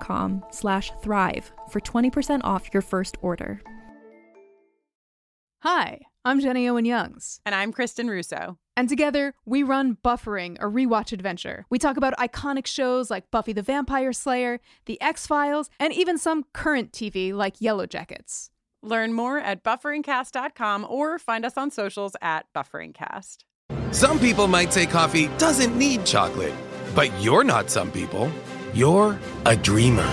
com slash thrive for 20% off your first order. Hi, I'm Jenny Owen Youngs. And I'm Kristin Russo. And together, we run Buffering, a rewatch adventure. We talk about iconic shows like Buffy the Vampire Slayer, The X Files, and even some current TV like Yellow Jackets. Learn more at bufferingcast.com or find us on socials at bufferingcast. Some people might say coffee doesn't need chocolate, but you're not some people. You're a dreamer.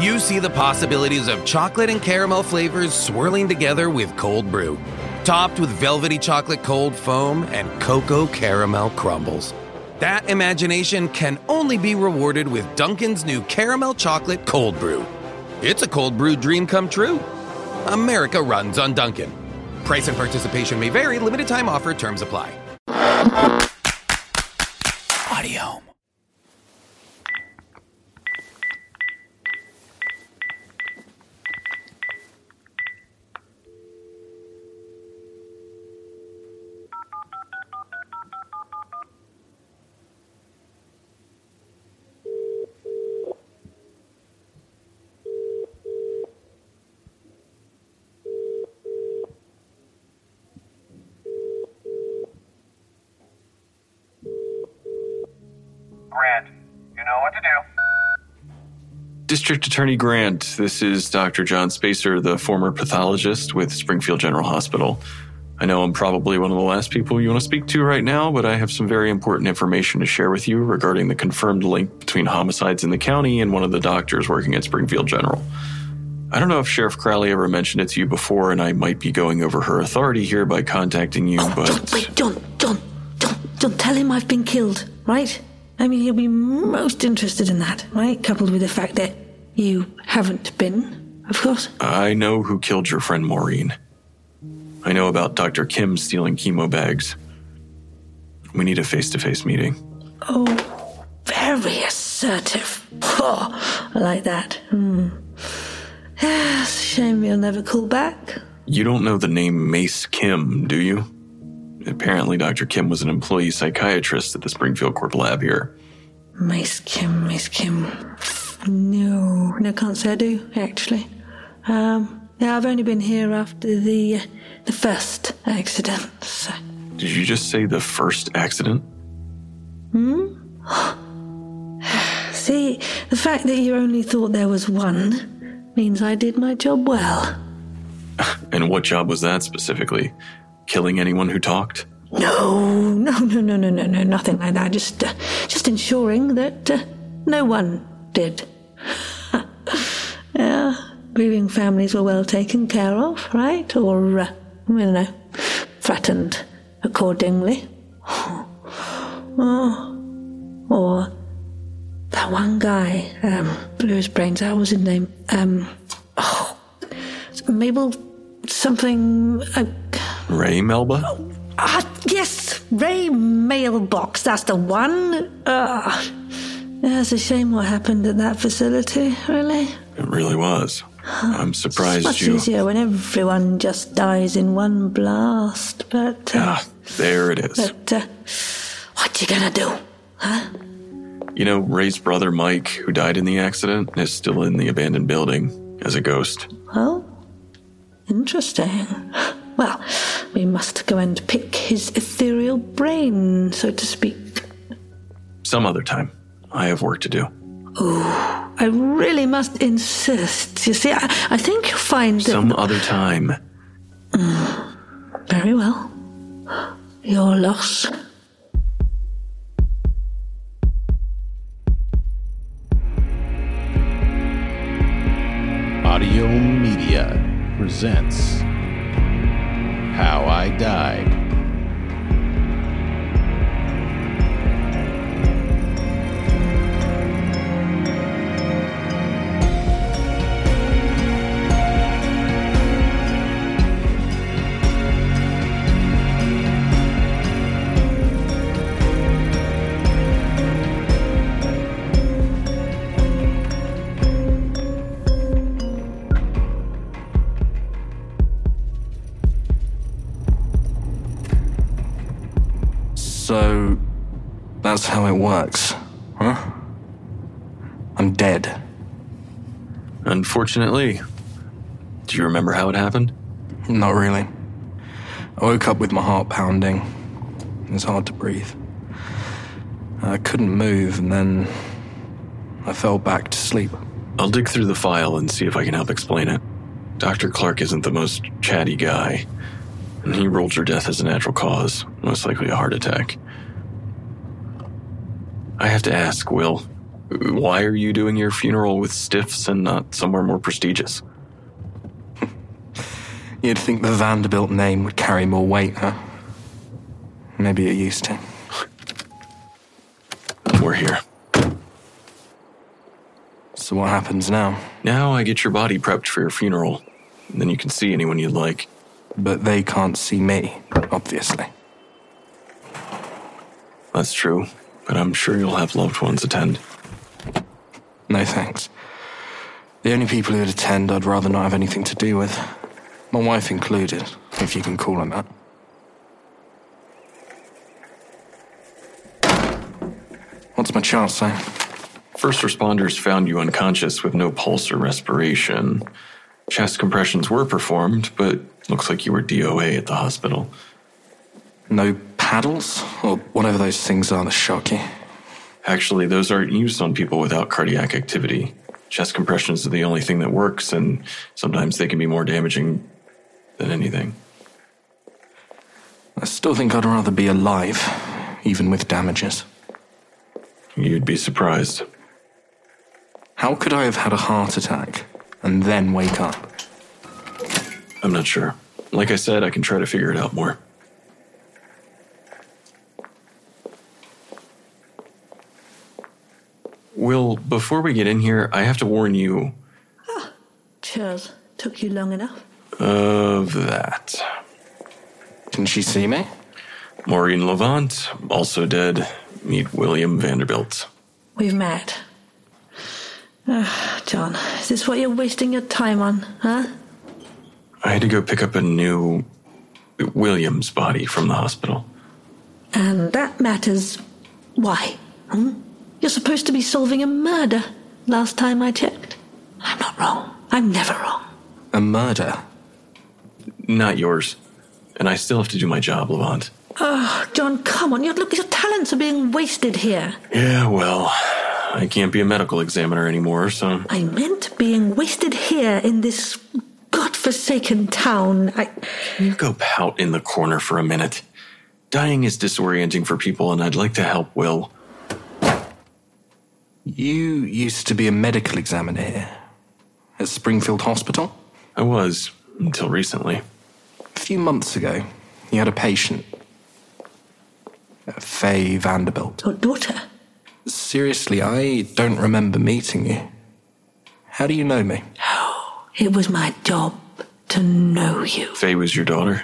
You see the possibilities of chocolate and caramel flavors swirling together with cold brew topped with velvety chocolate cold foam and cocoa caramel crumbles. That imagination can only be rewarded with Dunkin's new caramel chocolate cold brew. It's a cold brew dream come true. America runs on Dunkin'. Price and participation may vary, limited time offer, terms apply. Audio. District Attorney Grant, this is Dr. Jon Spacer, the former pathologist with Springfield General Hospital. I know I'm probably one of the last people you want to speak to right now, but I have some very important information to share with you regarding the confirmed link between homicides in the county and one of the doctors working at Springfield General. I don't know if Sheriff Crowley ever mentioned it to you before, and I might be going over her authority here by contacting you, Oh, but. Jon, wait, don't, don't tell him I've been killed, right? I mean, he'll be most interested in that, right? Coupled with the fact that you haven't been, of course. I know who killed your friend Maureen. I know about Dr. Kim stealing chemo bags. We need a face to face meeting. Oh, very assertive. Oh, I like that. Hmm. A shame you'll never call back. You don't know the name Mace Kim, do you? Apparently, Dr. Kim was an employee psychiatrist at the Springfield Corp lab here. Mace Kim, Mace Kim. No, no, can't say I do, actually. Um, yeah, I've only been here after the, uh, the first accident, so. Did you just say the first accident? Hmm? See, the fact that you only thought there was one means I did my job well. And what job was that specifically? Killing anyone who talked? No, no, no, no, no, no, no, nothing like that. Just, uh, just ensuring that uh, no one did. yeah, grieving families were well taken care of, right? Or, uh, don't know, threatened accordingly. Oh, or that one guy, um, blew his brains out. What was his name? Um, oh, Mabel something. Uh, Ray Melba? Ah, yes, Ray Mailbox, that's the one. Ah, yeah, it's a shame what happened at that facility, really. It really was. I'm It's surprised much you. easier when everyone just dies in one blast. But, uh, Ah, there it is. but uh, what you gonna do? Huh? You know, Ray's brother Mike, who died in the accident, is still in the abandoned building as a ghost. Oh, interesting. Well, we must go and pick his ethereal brain, so to speak. Some other time. I have work to do. Ooh, I really must insist. You see, I, I think you'll find that. Some other time. Mm, very well. Your loss. Audiohm Media presents How I Died. Works, huh? I'm dead. Unfortunately. Do you remember how it happened? Not really. I woke up with my heart pounding. It was hard to breathe. I couldn't move, and then I fell back to sleep. I'll dig through the file and see if I can help explain it. Dr. Clark isn't the most chatty guy, and he ruled your death as a natural cause, most likely a heart attack. I have to ask, Will, why are you doing your funeral with stiffs and not somewhere more prestigious? You'd think the Vanderbilt name would carry more weight, huh? Maybe it used to. We're here. So what happens now? Now I get your body prepped for your funeral, then you can see anyone you'd like. But they can't see me, obviously. That's true, but I'm sure you'll have loved ones attend. No thanks. The only people who'd attend I'd rather not have anything to do with. My wife included, if you can call her that. What's my chart say? First responders found you unconscious with no pulse or respiration. Chest compressions were performed, but looks like you were DOA at the hospital. No paddles? Or whatever those things are that shock you. Actually, those aren't used on people without cardiac activity. Chest compressions are the only thing that works, and sometimes they can be more damaging than anything. I still think I'd rather be alive, even with damages. You'd be surprised. How could I have had a heart attack and then wake up? I'm not sure. Like I said, I can try to figure it out more. Will, before we get in here, I have to warn you Cheers. Took you long enough. of that. Can she see me? Maureen Levant, also dead. Meet William Vanderbilt. We've met. Ah, Jon, is this what you're wasting your time on, huh? I had to go pick up a new William's body from the hospital. And that matters. Why? Hmm? You're supposed to be solving a murder. Last time I checked. I'm not wrong. I'm never wrong. A murder? Not yours. And I still have to do my job, Levant. Oh, Jon, come on. Your, look, your talents are being wasted here. Yeah, well, I can't be a medical examiner anymore, so. I meant being wasted here in this godforsaken town. I. Can you go pout in the corner for a minute? Dying is disorienting for people, and I'd like to help Will. You used to be a medical examiner here at Springfield Hospital? I was, until recently. A few months ago, you had a patient. uh, Faye Vanderbilt. Your daughter. Seriously, I don't remember meeting you. How do you know me? It was my job to know you. Faye was your daughter.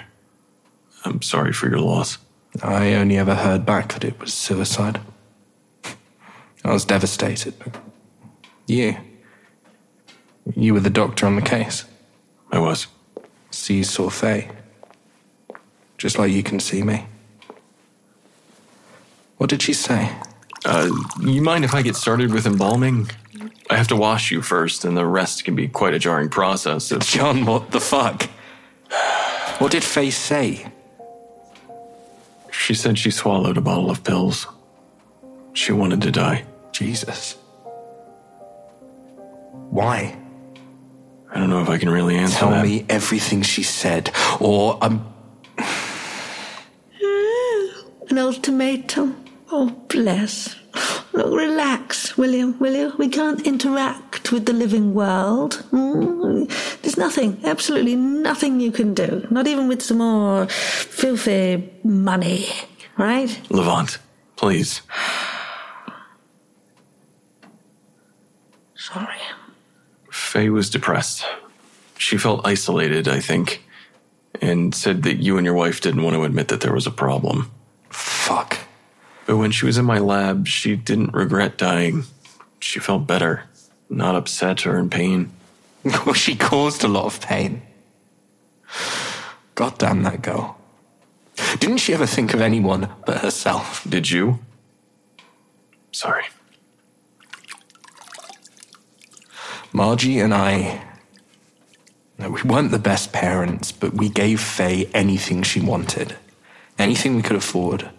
I'm sorry for your loss. I only ever heard back that it was suicide. I was devastated. You. You were the doctor on the case. I was. So you saw Faye. Just like you can see me. What did she say? Uh, you mind if I get started with embalming? I have to wash you first, and the rest can be quite a jarring process. It's- Jon, what the fuck? What did Faye say? She said she swallowed a bottle of pills. She wanted to die. Jesus. Why? I don't know if I can really answer Tell that. me everything she said, or I'm. An ultimatum. Oh, bless. Look, relax, William, will you? We can't interact with the living world. Hmm? There's nothing, absolutely nothing you can do. Not even with some more filthy money, right? Levant, please. Sorry. Faye was depressed. She felt isolated, I think, and said that you and your wife didn't want to admit that there was a problem. Fuck. But when she was in my lab, she didn't regret dying. She felt better, not upset or in pain. Well, she caused a lot of pain. God damn that girl. Didn't she ever think of anyone but herself? Did you? Sorry. Margie and I. No, we weren't the best parents, but we gave Faye anything she wanted. Anything we could afford,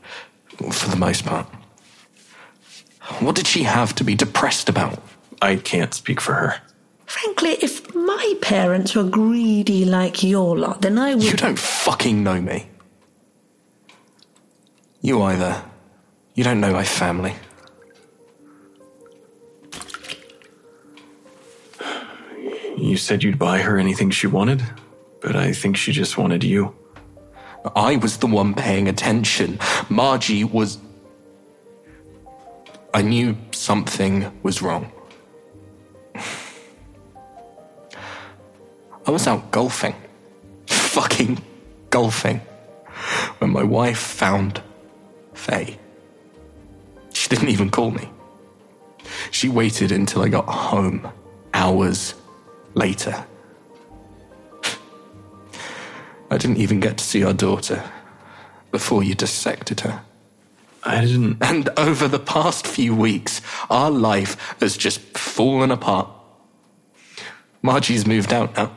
for the most part. What did she have to be depressed about? I can't speak for her. Frankly, if my parents were greedy like your lot, then I would. You don't fucking know me. You either. You don't know my family. You said you'd buy her anything she wanted, but I think she just wanted you. I was the one paying attention. Margie was. I knew something was wrong. I was out golfing. Fucking golfing. When my wife found Faye. She didn't even call me. She waited until I got home, hours later. I didn't even get to see our daughter before you dissected her. I didn't. And over the past few weeks, our life has just fallen apart. Margie's moved out now.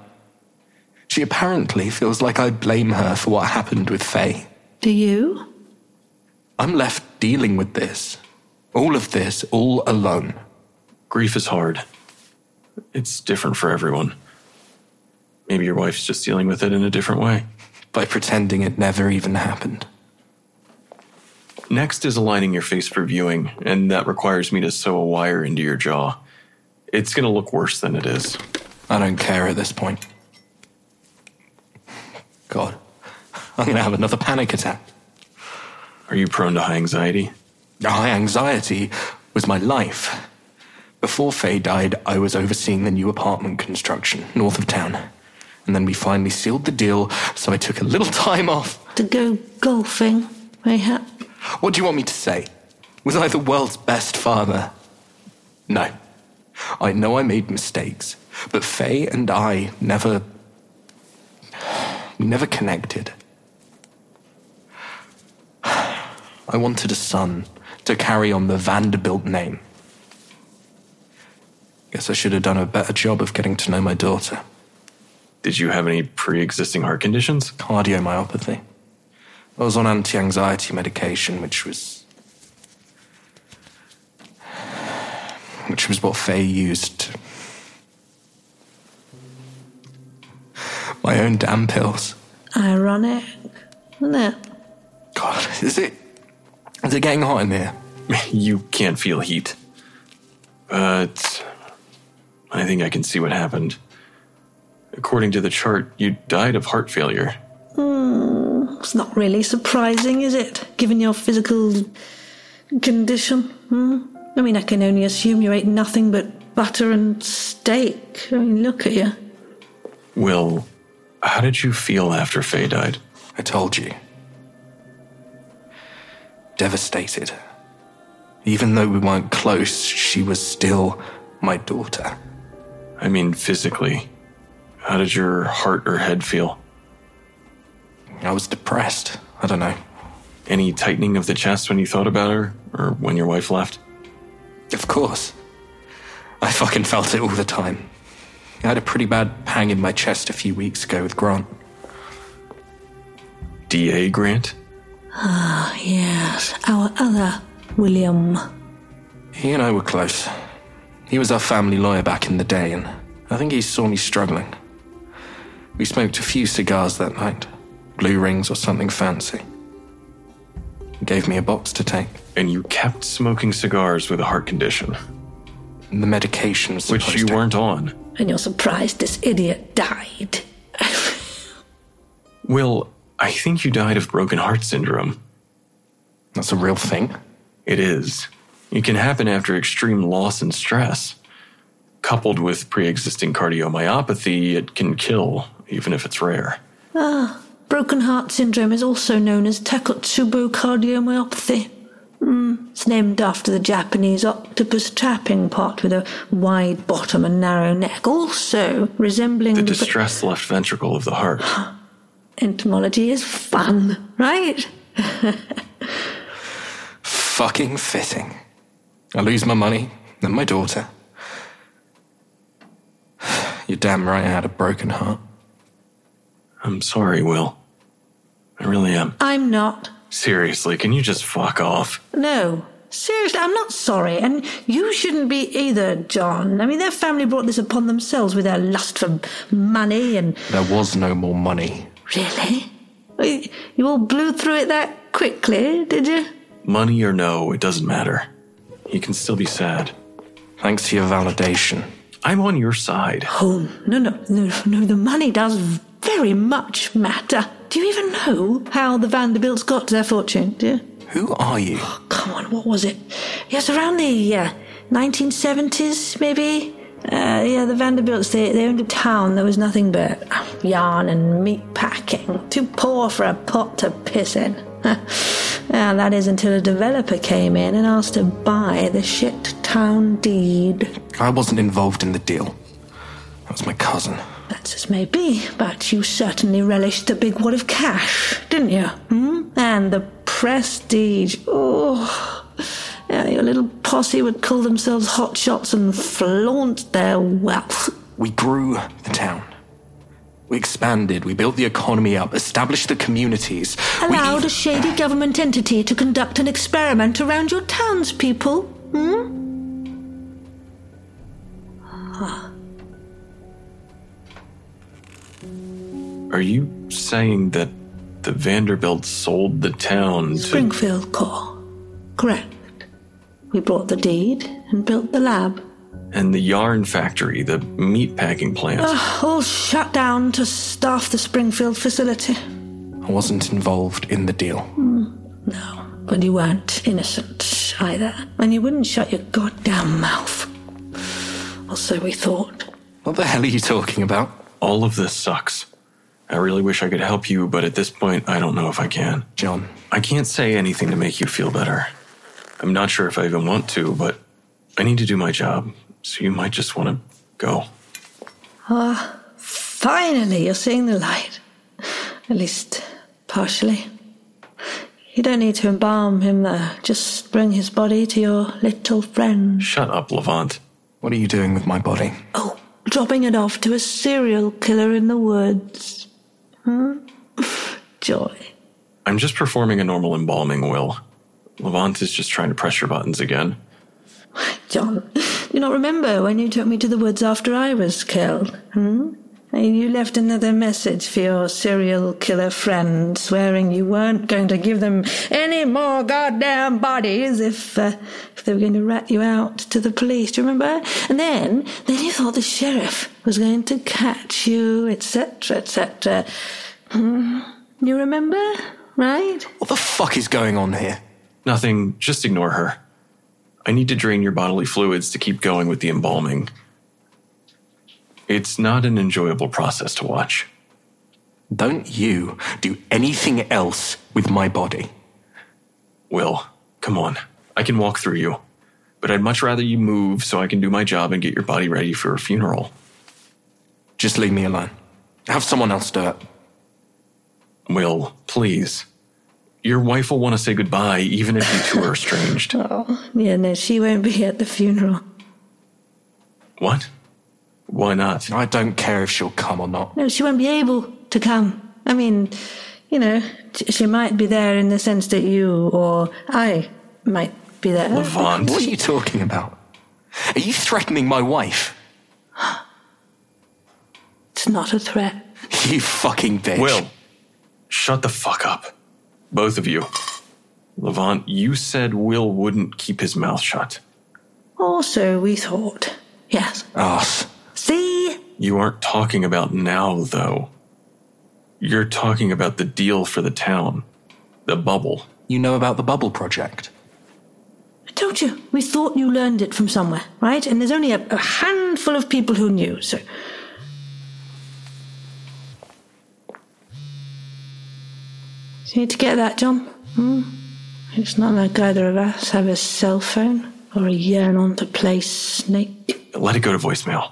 She apparently feels like I blame her for what happened with Faye. Do you? I'm left dealing with this. All of this, all alone. Grief is hard. It's different for everyone. Maybe your wife's just dealing with it in a different way. By pretending it never even happened. Next is aligning your face for viewing, and that requires me to sew a wire into your jaw. It's going to look worse than it is. I don't care at this point. God, I'm going to have another panic attack. Are you prone to high anxiety? High anxiety was my life. Before Faye died, I was overseeing the new apartment construction north of town. And then we finally sealed the deal, so I took a little time off. To go golfing, mayhap? What do you want me to say? Was I the world's best father? No. I know I made mistakes, but Faye and I never. We never connected. I wanted a son to carry on the Vanderbilt name. Guess I should have done a better job of getting to know my daughter. Did you have any pre existing heart conditions? Cardiomyopathy. I was on anti anxiety medication, which was. which was what Faye used. My own damn pills. Ironic, isn't it? God, is it. Is it getting hot in here? You can't feel heat. Uh, but I think I can see what happened. According to the chart, you died of heart failure. Hmm, it's not really surprising, is it? Given your physical condition. Hmm? I mean, I can only assume you ate nothing but butter and steak. I mean, look at you. Will, how did you feel after Faye died? I told you. Devastated. Even though we weren't close, she was still my daughter. I mean, physically. How did your heart or head feel? I was depressed. I don't know. Any tightening of the chest when you thought about her, or when your wife left? Of course. I fucking felt it all the time. I had a pretty bad pang in my chest a few weeks ago with Grant. D.A. Grant? Ah, yes, our other William. He and I were close. He was our family lawyer back in the day, and I think he saw me struggling. We smoked a few cigars that night, blue rings or something fancy. He gave me a box to take. And you kept smoking cigars with a heart condition, And the medication was which you to- weren't on. And you're surprised this idiot died. Will, I think you died of broken heart syndrome. That's a real thing. It is. It can happen after extreme loss and stress. Coupled with pre existing cardiomyopathy, it can kill, even if it's rare. Ah, broken heart syndrome is also known as Takotsubo cardiomyopathy. Mm, it's named after the Japanese octopus trapping pot with a wide bottom and narrow neck, also resembling The the distressed left ventricle of the heart. entomology is fun, right? Fucking fitting. I lose my money, and my daughter. You're damn right I had a broken heart. I'm sorry, Will. I really am. I'm not. Seriously, can you just fuck off? No. Seriously, I'm not sorry, and you shouldn't be either, Jon. I mean, their family brought this upon themselves with their lust for money and. There was no more money. Really? You all blew through it that quickly, did you? Money or no, it doesn't matter. You can still be sad. Thanks to your validation. I'm on your side. Oh, no, no, no, no, the money does very much matter. Do you even know how the Vanderbilts got their fortune, do you? Who are you? Come on, what was it? Yes, around the uh, 1970s, maybe? Uh, yeah, the Vanderbilts, they, they owned a town that was nothing but yarn and meat packing. Too poor for a pot to piss in. yeah, that is until a developer came in and asked to buy the shit town deed. I wasn't involved in the deal. That was my cousin. That's as may be, but you certainly relished the big wad of cash, didn't you? Hmm? And the prestige. Oh, yeah, your little posse would call themselves hotshots and flaunt their wealth. We grew the town. We expanded, we built the economy up, established the communities. We Allowed a shady government entity to conduct an experiment around your townspeople. Hmm? Are you saying that the Vanderbilts sold the town to. Springfield Corps. Correct. We bought the deed and built the lab. And the yarn factory, the meat packing plant? Ugh, all shut down to staff the Springfield facility. I wasn't involved in the deal. Hmm, no, but you weren't innocent either. And you wouldn't shut your goddamn mouth. Or so we thought. What the hell are you talking about? All of this sucks. I really wish I could help you, but at this point, I don't know if I can. Jon, I can't say anything to make you feel better. I'm not sure if I even want to, but I need to do my job, so you might just want to go. Ah, finally you're seeing the light. At least, partially. You don't need to embalm him, though. Just bring his body to your little friend. Shut up, Levant. what are you doing with my body? Oh, dropping it off to a serial killer in the woods. Hmm? Joy. I'm just performing a normal embalming, Will. Levant is just trying to press your buttons again. Jon, you not remember when you took me to the woods after I was killed? Hmm? And you left another message for your serial killer friend, swearing you weren't going to give them any more goddamn bodies if, uh, if they were going to rat you out to the police. Do you remember? And then, then you thought the sheriff was going to catch you, etc., etc. Hmm? You remember, right? What the fuck is going on here? Nothing, just ignore her. I need to drain your bodily fluids to keep going with the embalming. It's not an enjoyable process to watch. Don't you do anything else with my body. Will, come on. I can walk through you. But I'd much rather you move so I can do my job and get your body ready for a funeral. Just leave me alone. Have someone else do it. Will, please. Your wife will want to say goodbye even if you two are estranged. Oh, yeah, no, she won't be at the funeral. What? Why not? I don't care if she'll come or not. No, she won't be able to come. I mean, you know, she might be there in the sense that you or I might be there. Levant. What are you talking about? Are you threatening my wife? It's not a threat. You fucking bitch. Will, shut the fuck up. Both of you. Levant, you said Will wouldn't keep his mouth shut. Also, we thought. Yes. Us. See? You aren't talking about now, though. You're talking about the deal for the town. The bubble. You know about the bubble project? I told you. We thought you learned it from somewhere, right? And there's only a, a handful of people who knew, so. You need to get that, Jon. Hmm? It's not like either of us have a cell phone or a yearn on to play Snake. Let it go to voicemail.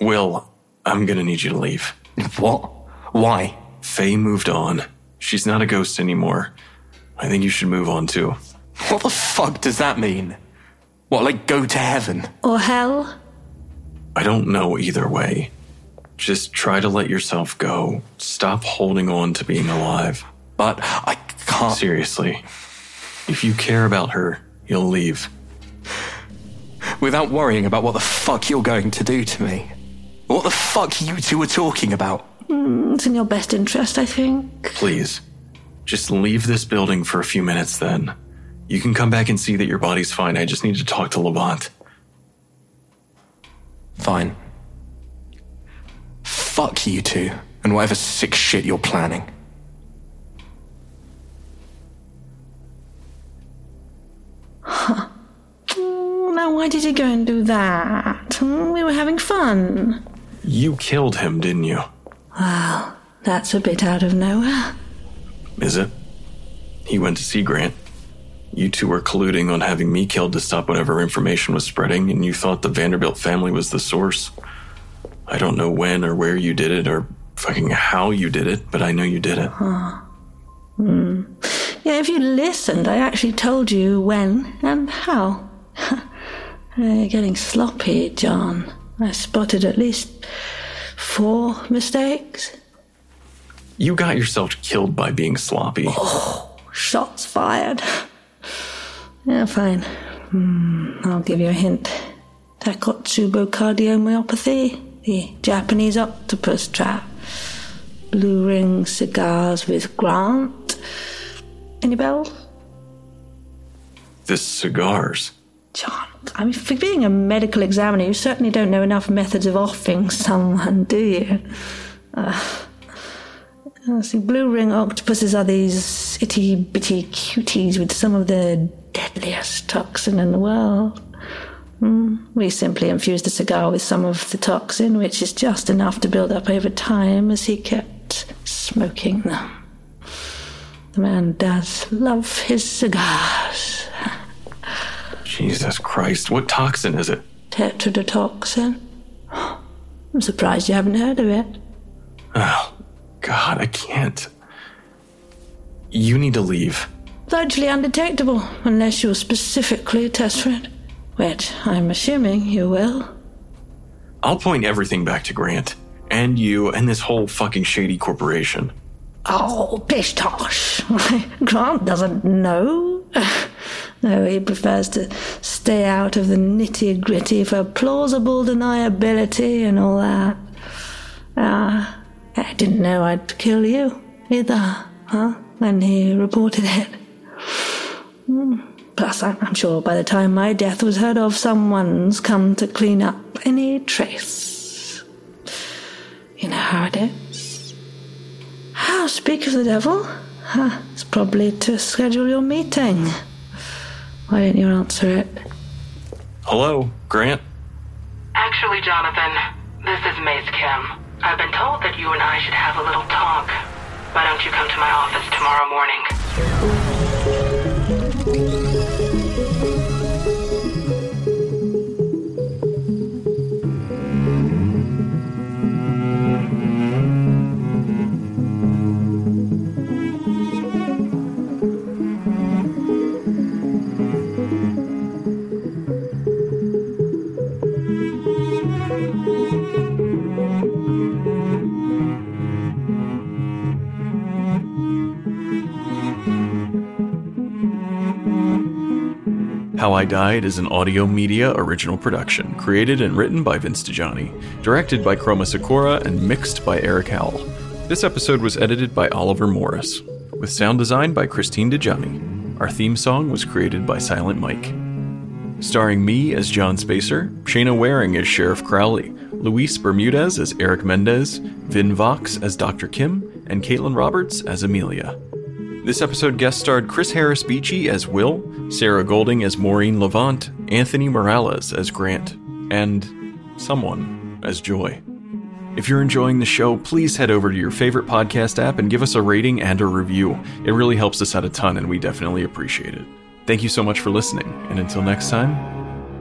Will, I'm gonna need you to leave. What? Why? Faye moved on. She's not a ghost anymore. I think you should move on too. What the fuck does that mean? What, like go to heaven? Or hell? I don't know either way. Just try to let yourself go. Stop holding on to being alive. But I can't. Seriously. If you care about her, you'll leave. Without worrying about what the fuck you're going to do to me. What the fuck you two are talking about? Mm, it's in your best interest, I think. Please. Just leave this building for a few minutes then. You can come back and see that your body's fine. I just need to talk to Levant. Fine. Fuck you two, and whatever sick shit you're planning. Huh. Now, why did you go and do that? Hmm, We were having fun. You killed him, didn't you? Well, that's a bit out of nowhere. Is it? He went to see Grant. You two were colluding on having me killed to stop whatever information was spreading, and you thought the Vanderbilt family was the source. I don't know when or where you did it or fucking how you did it, but I know you did it. Huh. Hmm. Yeah, if you listened, I actually told you when and how. You're getting sloppy, Jon. I spotted at least four mistakes. You got yourself killed by being sloppy. Oh, shots fired. Yeah, fine. Hmm, I'll give you a hint. Takotsubo cardiomyopathy, the Japanese octopus trap, blue ring cigars with Grant. Any bells? The cigars. Jon, I mean, for being a medical examiner, you certainly don't know enough methods of offing someone, do you? Uh, uh, see, blue ring octopuses are these itty bitty cuties with some of the deadliest toxin in the world. Mm, we simply infused the cigar with some of the toxin, which is just enough to build up over time as he kept smoking them. The man does love his cigars. Jesus Christ, what toxin is it? Tetrodotoxin. I'm surprised you haven't heard of it. Oh, God, I can't. You need to leave. Largely undetectable, unless you'll specifically test for it. Which I'm assuming you will. I'll point everything back to Grant. And you and this whole fucking shady corporation. Oh, pish tosh. Grant doesn't know. No, he prefers to stay out of the nitty gritty for plausible deniability and all that. Ah, I didn't know I'd kill you either, huh? When he reported it. Hmm. Plus, I'm I'm sure by the time my death was heard of, someone's come to clean up any trace. You know how it is. How speak of the devil? Huh, it's probably to schedule your meeting. Why didn't you answer it? Hello, Grant? Actually, Jonathan, this is Mace Kim. I've been told that you and I should have a little talk. Why don't you come to my office tomorrow morning? How I Died is an Audiohm Media original production, created and written by Vince Dajani, directed by Chroma Sikora, and mixed by Eric Howell. This episode was edited by Oliver Morris, with sound design by Kristine Dajani. Our theme song was created by Silent Mike. Starring me as Jon Spacer, Shaina Waring as Sheriff Crowley, Luis Bermudez as Eric Mendez, Vyn Vox as Dr. Kim, and Caitlin Roberts as Amelia. This episode guest starred Chris Harris Beechy as Will, Sarah Golding as Maureen Levant, Anthony Morales as Grant, and someone as Joy. If you're enjoying the show, please head over to your favorite podcast app and give us a rating and a review. It really helps us out a ton, and we definitely appreciate it. Thank you so much for listening, and until next time,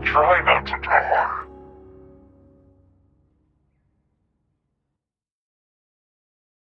Try not to die.